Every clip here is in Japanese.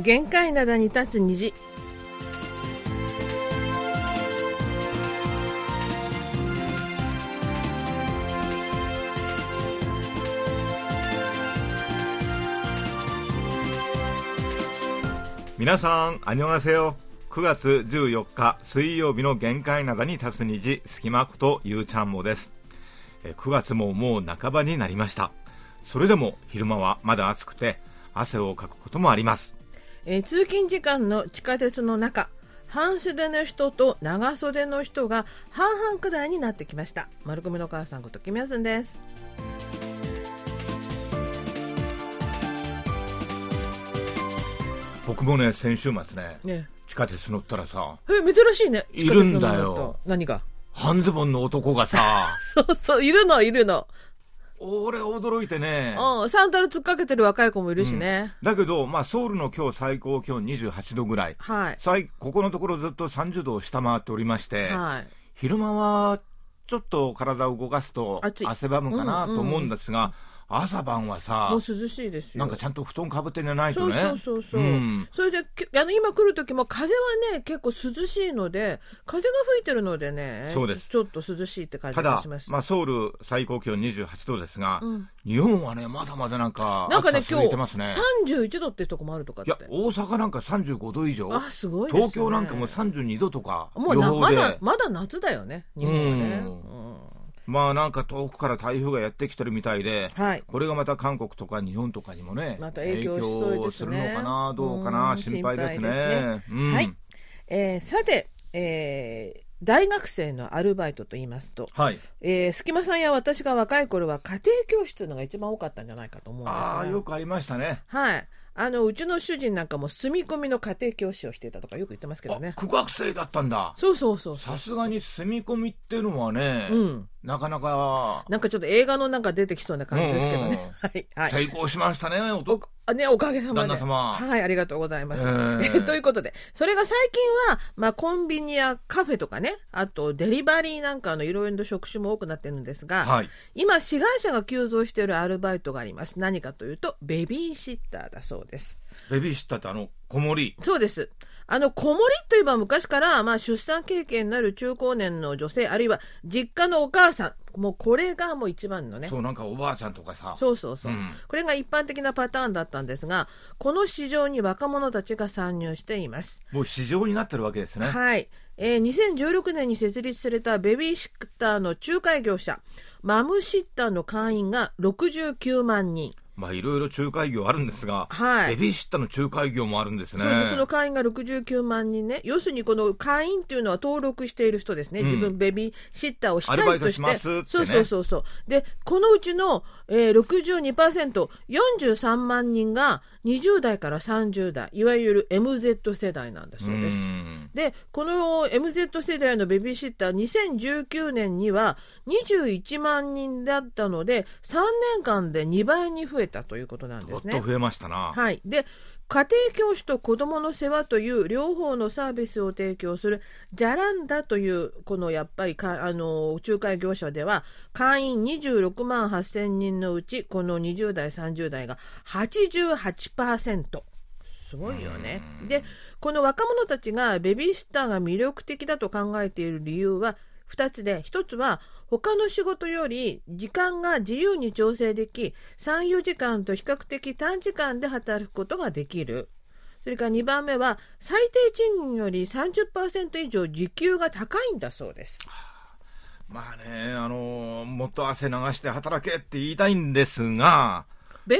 限界灘に立つ虹皆さん、あにょがせよ。9月14日水曜日の限界灘に立つ虹、隙間ことゆうちゃんもです。え9月ももう半ばになりました。それでも昼間はまだ暑くて汗をかくこともあります。えー通勤時間の地下鉄の中半袖の人と長袖の人が半々くらいになってきました。丸組の母さんことキムヤスンです。僕もね、先週末ね、ね。地下鉄乗ったらさ、え珍しいね。いるんだよ。何が？半ズボンの男がさ、そうそういるのいるの俺驚いてね。うんサンダル突っかけてる若い子もいるしね、だけど、まあ、ソウルの今日最高気温28度ぐらい。はい。最ここのところずっと30度を下回っておりまして、はい。昼間はちょっと体を動かすと汗ばむかなと思うんですが、朝晩はさもう涼しいですよ。なんかちゃんと布団かぶって寝ないとそうねそうそうそう、ん。それできあの今来る時も風はね結構涼しいので風が吹いてるのでねそうです。ちょっと涼しいって感じがします、まあ、ソウル最高気温28度ですが、うん。日本はねまだまだなんかなんかね今日続いてますね。31度っていうとこもあるとかって。いや大阪なんか35度以上。あすごいですね。東京なんかも32度とかもうまだまだ夏だよね日本はね、うん。うんまあなんか遠くから台風がやってきてるみたいで、はいこれがまた韓国とか日本とかにもね、また影響ねするのかな、どうかな、うん心配ですね。すねうんはいえーさて、えー大学生のアルバイトと言いますと、はい。えー、隙間さんや私が若い頃は家庭教師のが一番多かったんじゃないかと思うんですがああ、よくありましたね。はい。あの、うちの主人なんかも住み込みの家庭教師をしていたとかよく言ってますけどねあ、。苦学生だったんだ。そうそうそうそう。さすがに住み込みっていうのはね、うん。なかなか、なんかちょっと映画のなんか出てきそうな感じですけどね。うんうん はい。はい。成功しましたね、おとあね、おかげさまで。旦那様はい、ありがとうございます。えーえ ということで、それが最近は、まあ、コンビニやカフェとかね、あとデリバリーなんかのいろいろな職種も多くなってるんですが、はい。今、志願者が急増しているアルバイトがあります。何かというと、ベビーシッターだそうです。ベビーシッターってあの、子守。そうです。あの、子守といえば昔から、まあ、出産経験のある中高年の女性、あるいは実家のお母さん、もうこれがもう一番のね。そう、なんかおばあちゃんとかさ。そうそうそう、うんこれが一般的なパターンだったんですが、この市場に若者たちが参入しています。もう市場になってるわけですね。はい。えー2016年に設立されたベビーシッターの仲介業者、マムシッターの会員が69万人。まあ、いろいろ仲介業あるんですが、はい。ベビーシッターの仲介業もあるんですね。そうでその会員が69万人ね、要するにこの会員っていうのは登録している人ですね、うん。自分、ベビーシッターをしたいとして、ますってね。そうそうそうそう、でこのうちの、えー、62%、43万人が20代から30代、いわゆる MZ 世代なんだそうです。んでこの MZ 世代のベビーシッター2019年には21万人だったので3年間で2倍に増えたということなんですね。どっと増えましたな。はい、で家庭教師と子どもの世話という両方のサービスを提供するジャランダというこのやっぱりかあの仲介業者では会員26万8000人のうちこの20代30代が88%。すごいよね。で、この若者たちがベビーシッターが魅力的だと考えている理由は2つで、1つは他の仕事より時間が自由に調整でき、3、4時間と比較的短時間で働くことができる。それから2番目は最低賃金より30%以上時給が高いんだそうです。まあね、あのもっと汗流して働けって言いたいんですが、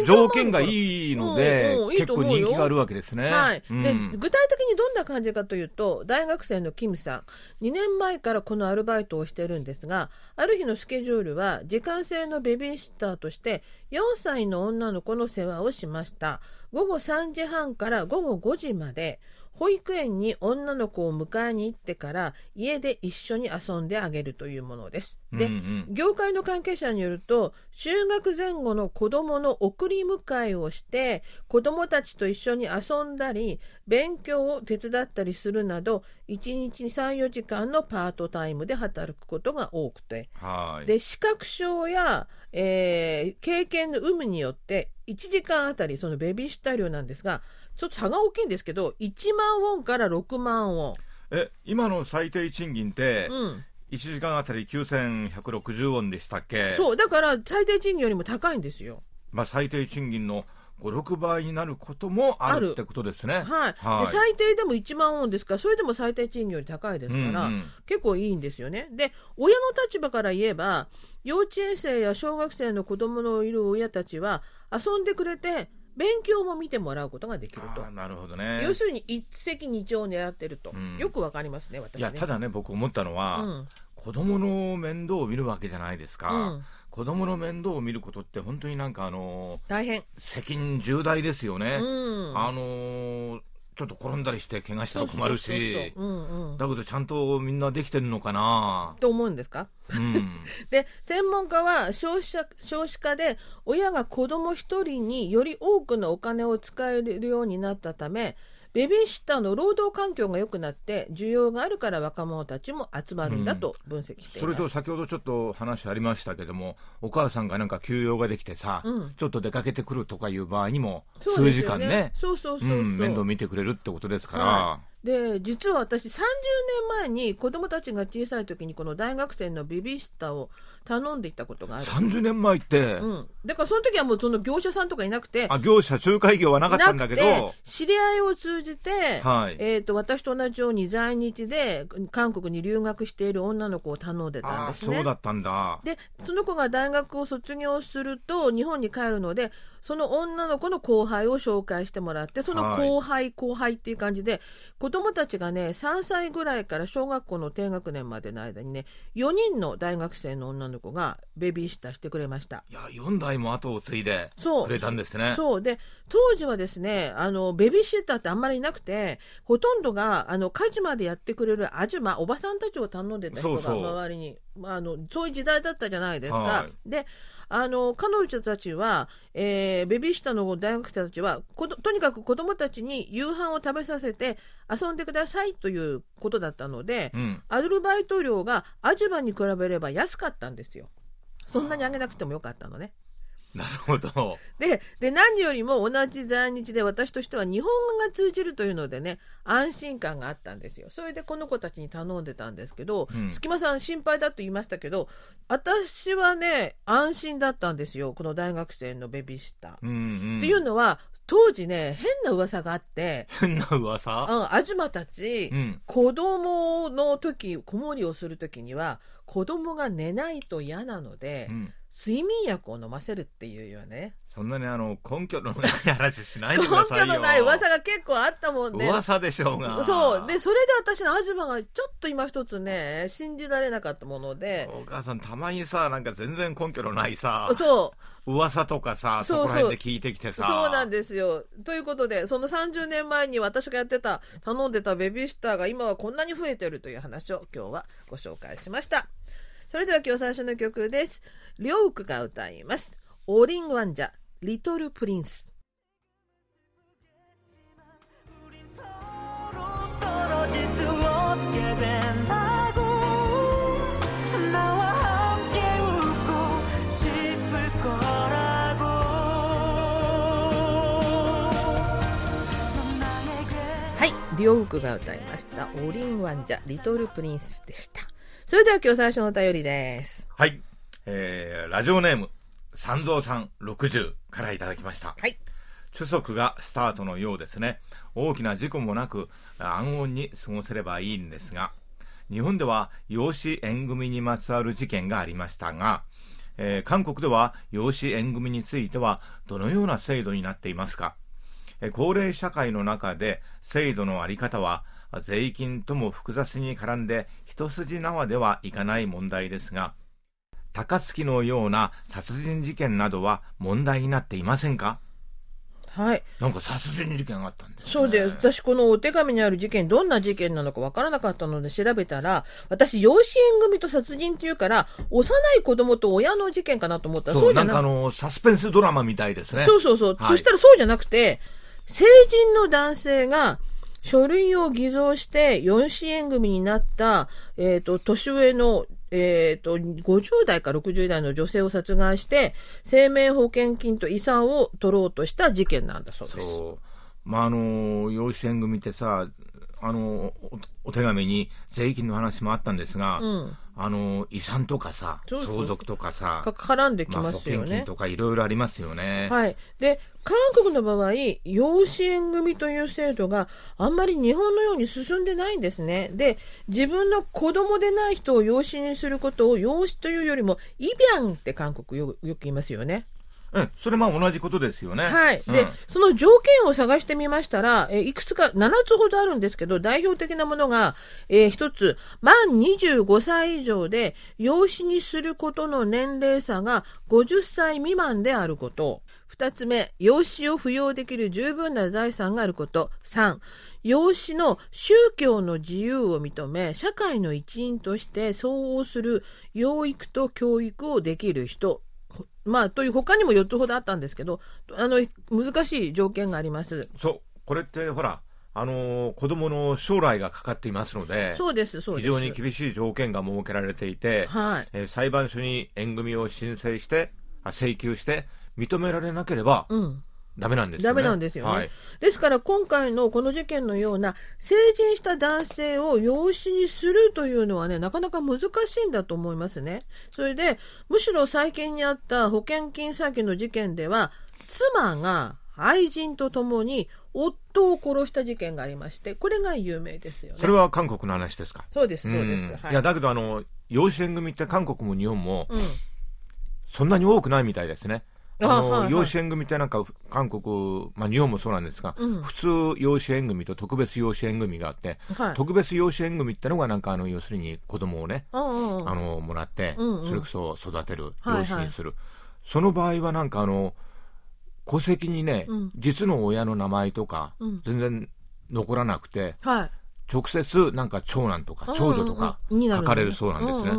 条件がいいので、うんうんいい結構人気があるわけですね。はい、うん。で具体的にどんな感じかというと大学生のキムさん。2年前からこのアルバイトをしてるんですがある日のスケジュールは時間制のベビーシッターとして4歳の女の子の世話をしました。午後3時半から午後5時まで保育園に女の子を迎えに行ってから家で一緒に遊んであげるというものです。で、うんうん業界の関係者によると就学前後の子どもの送り迎えをして子どもたちと一緒に遊んだり勉強を手伝ったりするなど1日に34時間のパートタイムで働くことが多くてはい。で視覚障や、えー経験の有無によって1時間あたりそのベビーシッター料なんですがちょっと差が大きいんですけど、1万ウォンから6万ウォン。え、今の最低賃金って、うん。1時間あたり9160ウォンでしたっけ？そう、だから最低賃金よりも高いんですよ。まあ、最低賃金の5、6倍になることもああるるってことですね。はい。はいで最低でも1万ウォンですから、それでも最低賃金より高いですから、うんうん結構いいんですよね。で、親の立場から言えば、幼稚園生や小学生の子供のいる親たちは、遊んでくれて、勉強も見てもらうことができると。なるほどね。要するに一石二鳥を狙ってると、うんよくわかりますね、私ね。いや、ただね、僕思ったのは、うん子供の面倒を見るわけじゃないですか。うん子供の面倒を見ることって本当になんかあの大変。責任重大ですよね。うん。あのーちょっと転んだりして怪我したら困るし。だけどちゃんとみんなできてるのかな。と思うんですか？うん。で専門家は消費者少子化で親が子供一人により多くのお金を使えるようになったためベビーシッターの労働環境が良くなって需要があるから若者たちも集まるんだと分析していそれ。と先ほどちょっと話ありましたけども、お母さんがなんか休養ができてさ、うん。ちょっと出かけてくるとかいう場合にも、数時間ね、そうそうそうそう、うん、面倒見てくれるってことですから、はで実は私30年前に子供たちが小さい時にこの大学生のベビーシッターを頼んでいたことがある、30年前って、うん、だからその時はもうその業者さんとかいなくて。あ業者、仲介業はなかったんだけど、知り合いを通じて、はい。えー、と私と同じように在日で韓国に留学している女の子を頼んでたんですね。そうだ。ったんだ。でその子が大学を卒業すると日本に帰るのでその女の子の後輩を紹介してもらってその後輩、後輩っていう感じで子供たちがね3歳ぐらいから小学校の低学年までの間にね4人の大学生の女の子がベビーシッターしてくれました。いや、4代も後を継いでそうくれたんですね。そうで当時はですねあのベビーシッターってあんまりいなくてほとんどがあの家事までやってくれるアジュマおばさんたちを頼んでた人がそうそう周りにまああのそういう時代だったじゃないですか。はであの彼女たちは、えーベビーシッターの大学生たちはこととにかく子供たちに夕飯を食べさせて遊んでくださいということだったので、うん。アルバイト料がアジュマに比べれば安かったんですよ。そんなにあげなくてもよかったのね。なるほど。でで何よりも同じ在日で私としては日本語が通じるというのでね安心感があったんですよそれでこの子たちに頼んでたんですけど、うん隙間さん心配だと言いましたけど私はね安心だったんですよこの大学生のベビーシッター。うんうん。っていうのは当時ね変な噂があって、変な噂？うん、アジュマたち、うん。子供の時子守をする時には子供が寝ないと嫌なので、うん。睡眠薬を飲ませるっていうよねそんなにあの、根拠のない話しない根でくださいよ。拠のない噂が結構あったもんね。噂でしょうが。そうでそれで私のアジュマがちょっと今一つね信じられなかったものでお母さん、たまにさ、なんか全然根拠のないさ、そう噂とかさ、そそうそうこら辺で聞いてきてさ。そうなんですよということでその30年前に私がやってた頼んでたベビーシッターが今はこんなに増えてるという話を今日はご紹介しましたそれでは今日最初の曲です。リョウクが歌います。어린왕자、Little Prince。はい、リョウクが歌いました「어린왕자 Little Prince」でした。それでは今日最初のお便りです。はい。えー、ラジオネーム、三蔵さん60からいただきました。はい。主足がスタートのようですね。大きな事故もなく、安穏に過ごせればいいんですが、日本では養子縁組にまつわる事件がありましたが、えー韓国では養子縁組についてはどのような制度になっていますか？えー高齢社会の中で制度のあり方は税金とも複雑に絡んで一筋縄ではいかない問題ですが、高槻のような殺人事件などは問題になっていませんか？はい。なんか殺人事件があったんです、ね。そうです。私、このお手紙にある事件、どんな事件なのかわからなかったので調べたら、私、養子縁組と殺人っていうから、幼い子供と親の事件かなと思ったら、そそううじゃなくなんかあの、サスペンスドラマみたいですね。そうそうそう。はいそしたらそうじゃなくて、成人の男性が書類を偽造して養子縁組になった、えっ、と、年上の、えっ、と、50代か60代の女性を殺害して、生命保険金と遺産を取ろうとした事件なんだそうです。まあ、あの養子縁組ってさ、あのおお手紙に税金の話もあったんですが、うんあの遺産とかさ、相続とかさ、か絡んできますよね。険金とかいろいろありますよね。はい。で、韓国の場合、養子縁組という制度があんまり日本のように進んでないんですね。で、自分の子供でない人を養子にすることを養子というよりも、イビャンって韓国よよく言いますよね。うん、それまあ同じことですよね。はい。うんで、その条件を探してみましたら、えーいくつか、7つほどあるんですけど、代表的なものが、えー一つ、満25歳以上で、養子にすることの年齢差が50歳未満であること。二つ目、養子を扶養できる十分な財産があること。三、養子の宗教の自由を認め、社会の一員として相応する養育と教育をできる人。まあ、という他にも4つほどあったんですけど、あの、難しい条件があります。そう、これってほら、あのー子供の将来がかかっていますので、そうです、そうです。非常に厳しい条件が設けられていて、はい。えー裁判所に縁組を申請して、あ請求して、認められなければうん。ダメなんですよね。ダメなんですよね。はいですから今回のこの事件のような成人した男性を養子にするというのはね、なかなか難しいんだと思いますね。それで、むしろ最近にあった保険金詐欺の事件では、妻が愛人と共に夫を殺した事件がありまして、これが有名ですよね。それは韓国の話ですか？そうです、そうです。はいんいや、だけど、あの、養子縁組って韓国も日本も、うん。そんなに多くないみたいですね。あの、はいはい。養子縁組ってなんか、韓国、まあ日本もそうなんですが、うん。普通養子縁組と特別養子縁組があって、はい。特別養子縁組ってのがなんか、あの、要するに子供をね、あの、もらって、うんうん。それこそ育てる、はいはい。養子にする。その場合はなんかあの、戸籍にね、うん。実の親の名前とか、うん。全然残らなくて、はい。直接なんか長男とか長女とか書かれるそうなんですね。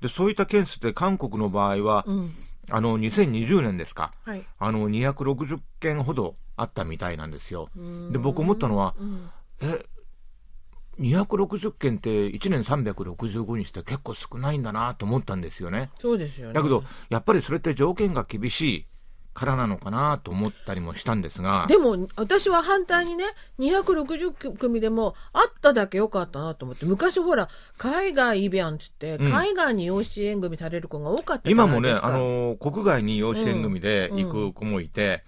で、そういったケースで韓国の場合は、うんうんあの、2020年ですか、はい。あの、260件ほどあったみたいなんですよ。うんで、僕思ったのは、うんえ、260件って1年365日って結構少ないんだなと思ったんですよね。そうですよね。だけど、やっぱりそれって条件が厳しいからなのかなと思ったりもしたんですが、でも、私は反対にね、260組でも、あっただけよかったなと思って、昔ほら、海外イベントって、うん海外に養子縁組される子が多かったじゃな今もね、いですか。あの、国外に養子縁組で行く子もいて、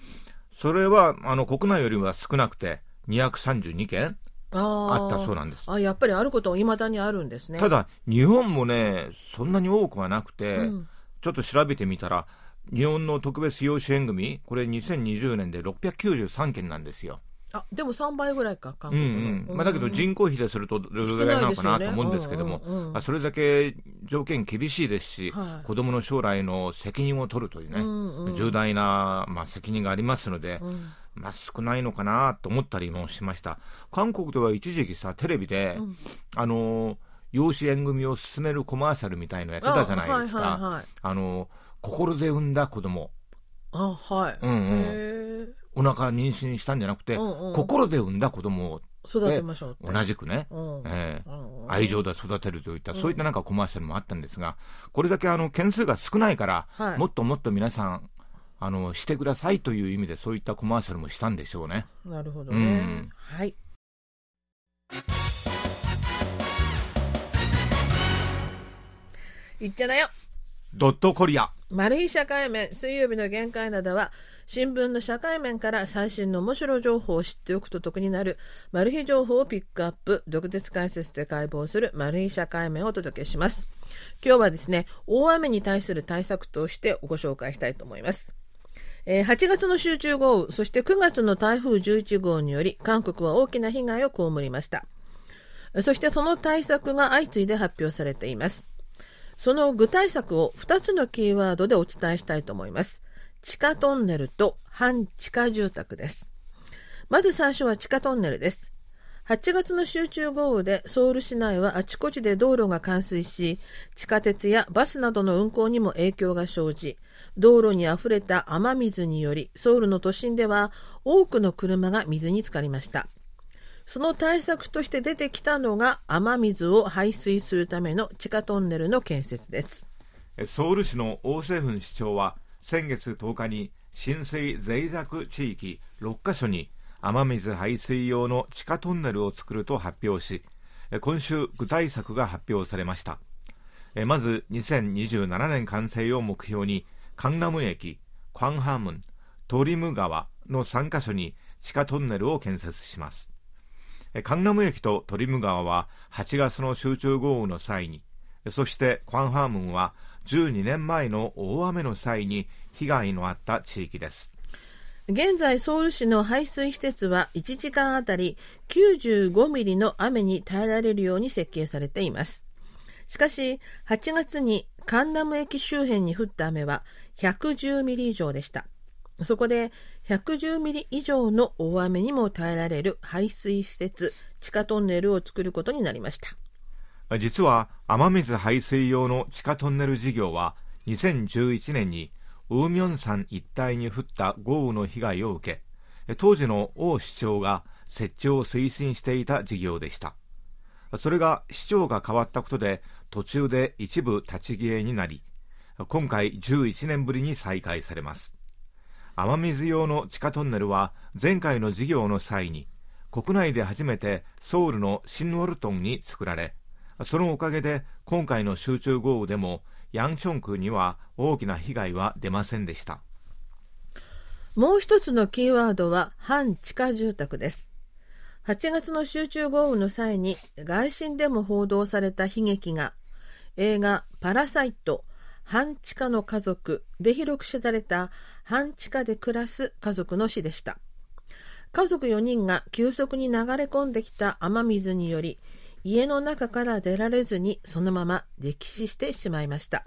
それは、あの、国内よりは少なくて、232件あったそうなんです。あ、やっぱりあることはいまだにあるんですね。ただ、日本もね、そんなに多くはなくて、うんちょっと調べてみたら、日本の特別養子縁組、これ2020年で693件なんですよ。あ、でも3倍ぐらいか、韓うん。うん。まあ、だけど人口比でするとどれぐらいなのかなと思うんですけども、うんうんうん。まあ、それだけ条件厳しいですし、はい。子供の将来の責任を取るというね、うんうん。重大な、まあ、責任がありますので、うん。まあ、少ないのかなと思ったりもしました。韓国では一時期さ、テレビで、うん。あの、養子縁組を進めるコマーシャルみたいのやってたじゃないですか。あはいはいの、心で産んだ子供、あ、はい。うんうんお腹妊娠したんじゃなくて、うんうん心で産んだ子供を育てましょう。同じくね、うんええうん愛情で育てるといった、そういったなんかコマーシャルもあったんですが、これだけあの件数が少ないから、はいもっともっと皆さん、あの、してくださいという意味で、そういったコマーシャルもしたんでしょうね。なるほどうねん。はい。いっちゃなよ。ドットコリア。マル秘社会面、水曜日の限界などは、新聞の社会面から最新の面白情報を知っておくと得になる、マル秘情報をピックアップ、独舌解説で解剖するマル秘社会面をお届けします。今日はですね、大雨に対する対策としてご紹介したいと思います。8月の集中豪雨、そして9月の台風11号により、韓国は大きな被害を被りました。そしてその対策が相次いで発表されています。その具体策を2つのキーワードでお伝えしたいと思います。地下トンネルと半地下住宅です。まず最初は地下トンネルです。8月の集中豪雨でソウル市内はあちこちで道路が冠水し、地下鉄やバスなどの運行にも影響が生じ、道路に溢れた雨水により、ソウルの都心では多くの車が水に浸かりました。その対策として出てきたのが雨水を排水するための地下トンネルの建設です。ソウル市のオ・セフン市長は、先月10日に浸水脆弱地域6カ所に雨水排水用の地下トンネルを作ると発表し今週具体策が発表されましたまず2027年完成を目標にカンナム駅、クワンハムン、トリム川の3カ所に地下トンネルを建設しますカンナム駅とトリム川は8月の集中豪雨の際にそしてクワンハームンは12年前の大雨の際に被害のあった地域です。現在ソウル市の排水施設は1時間あたり95ミリの雨に耐えられるように設計されています。しかし8月にカンナム駅周辺に降った雨は110ミリ以上でした。そこで110ミリ以上の大雨にも耐えられる排水施設地下トンネルを作ることになりました。実は雨水排水用の地下トンネル事業は2011年にウーミョン山一帯に降った豪雨の被害を受け当時の王市長が設置を推進していた事業でした。それが市長が変わったことで途中で一部立ち消えになり今回11年ぶりに再開されます。雨水用の地下トンネルは前回の事業の際に国内で初めてソウルのシンウォルトンに作られそのおかげで今回の集中豪雨でもヤンチョン区には大きな被害は出ませんでした。もう一つのキーワードは半地下住宅です。8月の集中豪雨の際に外信でも報道された悲劇が映画「パラサイト半地下の家族」で広く知られた半地下で暮らす家族の死でした。家族4人が急速に流れ込んできた雨水により家の中から出られずにそのまま溺死してしまいました。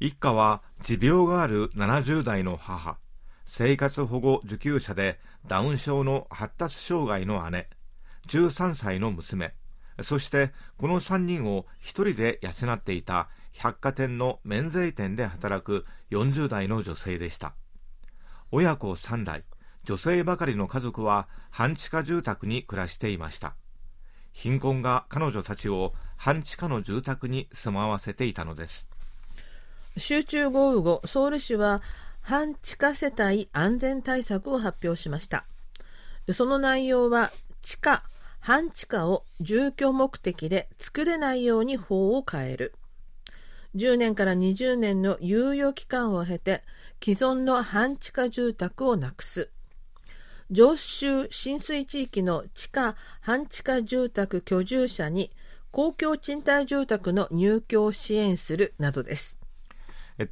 一家は持病がある70代の母生活保護受給者でダウン症の発達障害の姉13歳の娘そしてこの3人を1人で養っていた百貨店の免税店で働く40代の女性でした。親子3代女性ばかりの家族は半地下住宅に暮らしていました。貧困が彼女たちを半地下の住宅に住まわせていたのです。集中豪雨後ソウル市は半地下世帯安全対策を発表しました。その内容は地下半地下を住居目的で作れないように法を変える。10年から20年の猶予期間を経て既存の半地下住宅をなくす。常習浸水地域の地下半地下住宅居住者に公共賃貸住宅の入居を支援するなどです。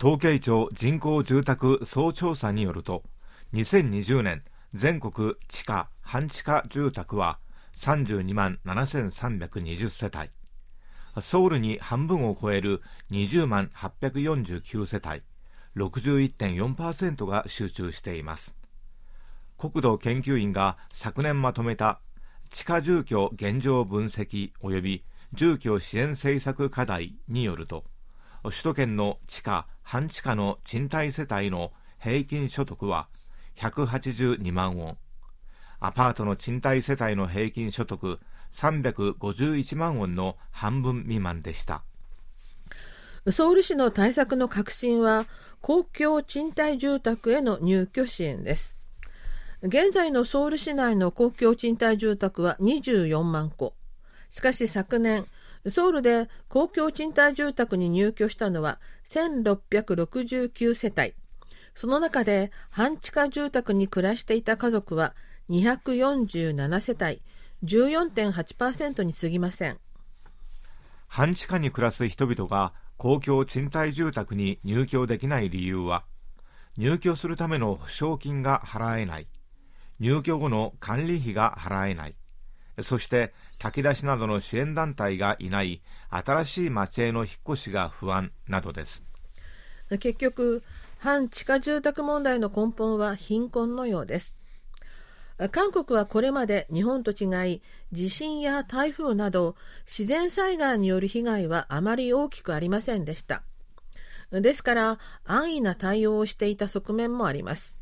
統計庁人口住宅総調査によると2020年全国地下半地下住宅は32万7320世帯。ソウルに半分を超える20万849世帯61.4%が集中しています。国土研究院が昨年まとめた地下住居現状分析及び住居支援政策課題によると首都圏の地下半地下の賃貸世帯の平均所得は182万ウォン。アパートの賃貸世帯の平均所得351万ウォンの半分未満でした。ソウル市の対策の核心は公共賃貸住宅への入居支援です。現在のソウル市内の公共賃貸住宅は24万戸。しかし昨年ソウルで公共賃貸住宅に入居したのは1669世帯。その中で半地下住宅に暮らしていた家族は247世帯。14.8%に過ぎません。半地下に暮らす人々が公共賃貸住宅に入居できない理由は入居するための保証金が払えない。入居後の管理費が払えない。そして炊き出しなどの支援団体がいない新しい町への引っ越しが不安などです。結局反地下住宅問題の根本は貧困のようです韓国はこれまで日本と違い地震や台風など自然災害による被害はあまり大きくありませんでした。ですから安易な対応をしていた側面もあります。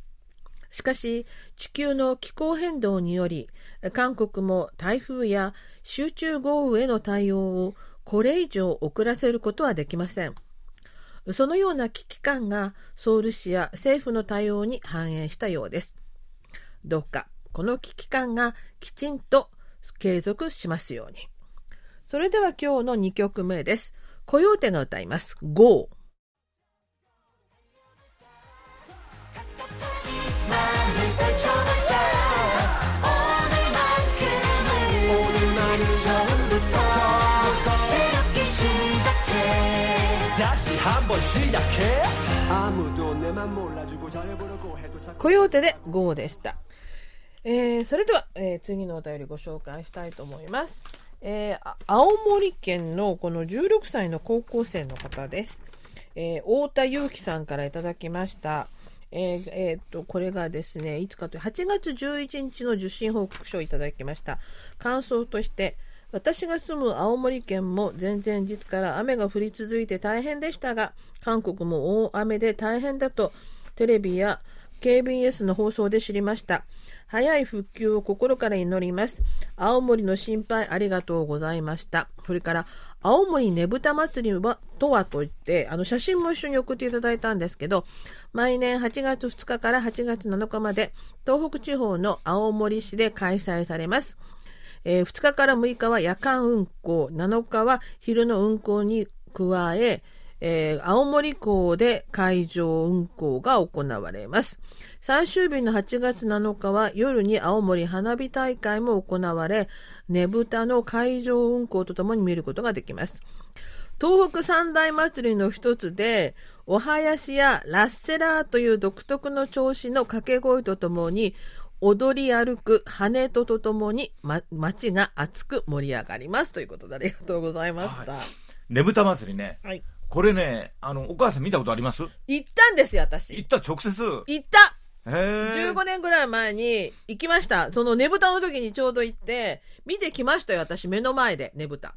しかし地球の気候変動により韓国も台風や集中豪雨への対応をこれ以上遅らせることはできません。そのような危機感がソウル市や政府の対応に反映したようです。どうか。この危機感がきちんと継続しますように。それでは今日の2曲目です。コヨーテが歌います。GO! コヨーテで GO でした。えーそれでは、えー次のお便りご紹介したいと思います。えー青森県のこの16歳の高校生の方です。えー太田祐樹さんからいただきました。えーえーっと、これがですね、いつかという、8月11日の受信報告書をいただきました。感想として、私が住む青森県も前々日から雨が降り続いて大変でしたが、韓国も大雨で大変だと、テレビや KBS の放送で知りました。早い復旧を心から祈ります。青森の心配ありがとうございました。それから、青森ねぶた祭りは、とはといって、あの、写真も一緒に送っていただいたんですけど、毎年8月2日から8月7日まで、東北地方の青森市で開催されます。えー2日から6日は夜間運行、7日は昼の運行に加え、えー青森港で海上運行が行われます。最終日の8月7日は夜に青森花火大会も行われ、ねぶたの海上運行とともに見ることができます。東北三大祭りの一つで、お囃子やラッセラーという独特の調子の掛け声とともに、踊り歩く羽ととともに、ま、街が熱く盛り上がります。ということでありがとうございました。はい。ねぶた祭りね。これね、あの、お母さん見たことあります？行ったんですよ、行私。った直接？行ったへー !15 年ぐらい前に行きました。そのねぶたの時にちょうど行って、見てきましたよ、私。目の前で、ねぶた。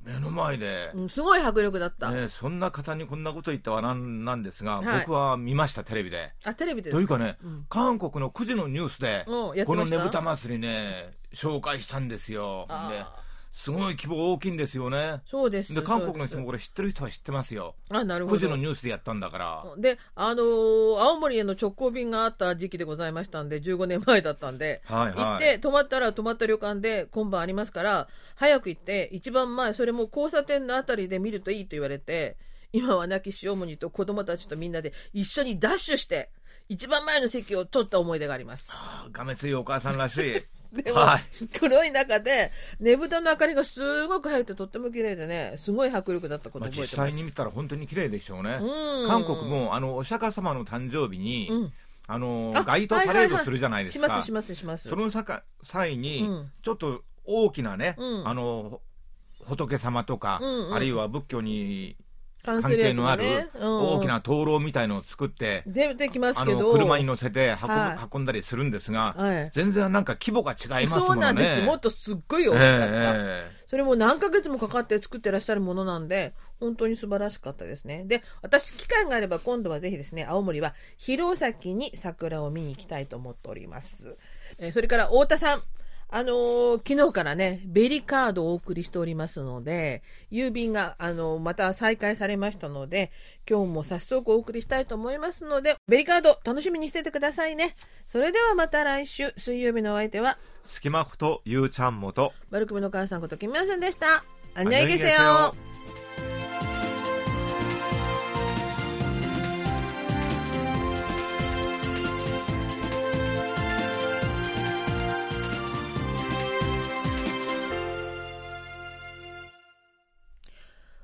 目の前で？うん、すごい迫力だった。ね、そんな方にこんなこと言ったはなんなんですが、はい僕は見ました、テレビで。あ、テレビでというかね、うん韓国の9時のニュースで、このねぶた祭りね、紹介したんですよ。ですごい規模大きいんですよね。そうです。で、韓国の人もこれ知ってる人は知ってますよ。すあ、なるほ9時のど。ニュースでやったんだから。で、あのー青森への直行便があった時期でございましたんで、15年前だったんで、はいはい行って、泊まったら泊まった旅館で今晩ありますから、早く行って、一番前、それも交差点のあたりで見るといいと言われて、今は亡き塩森と子供たちとみんなで一緒にダッシュして、一番前の席を取った思い出があります。あーがめついお母さんらしい。でも、はい。黒い中で、ねぶたの明かりがすごく入ってとっても綺麗でね、すごい迫力だったことまあ、覚えてます。実際に見たら本当に綺麗でしょうね。うん韓国も、あの、お釈迦様の誕生日に、うんあの、あ街頭パレードするじゃないですか。しますしますします。そのさか際に、うんちょっと大きなね、うんあの、仏様とか、うんうんあるいは仏教に関係のある大きな灯籠みたいのを作って、出てきますあけど、の車に乗せて運運んだりするんですが、はい全然なんか規模が違いますもそんね。うなんです。もっとすっごい大きかった。えそれも何ヶ月もかかって作ってらっしゃるものなんで、本当に素晴らしかったですね。で、私、機会があれば今度はぜひですね、青森は弘前に桜を見に行きたいと思っております。えーそれから、太田さん。あのー昨日からね、ベリカードをお送りしておりますので、郵便が、あのーまた再開されましたので、今日も早速お送りしたいと思いますので、ベリカード楽しみにしててくださいね。それではまた来週、水曜日のお相手は、ー、隙間ことゆうちゃんもと、悪くみの母さんこと、キムヤセンでした。안녕 안녕히 히계세 계세요. 요。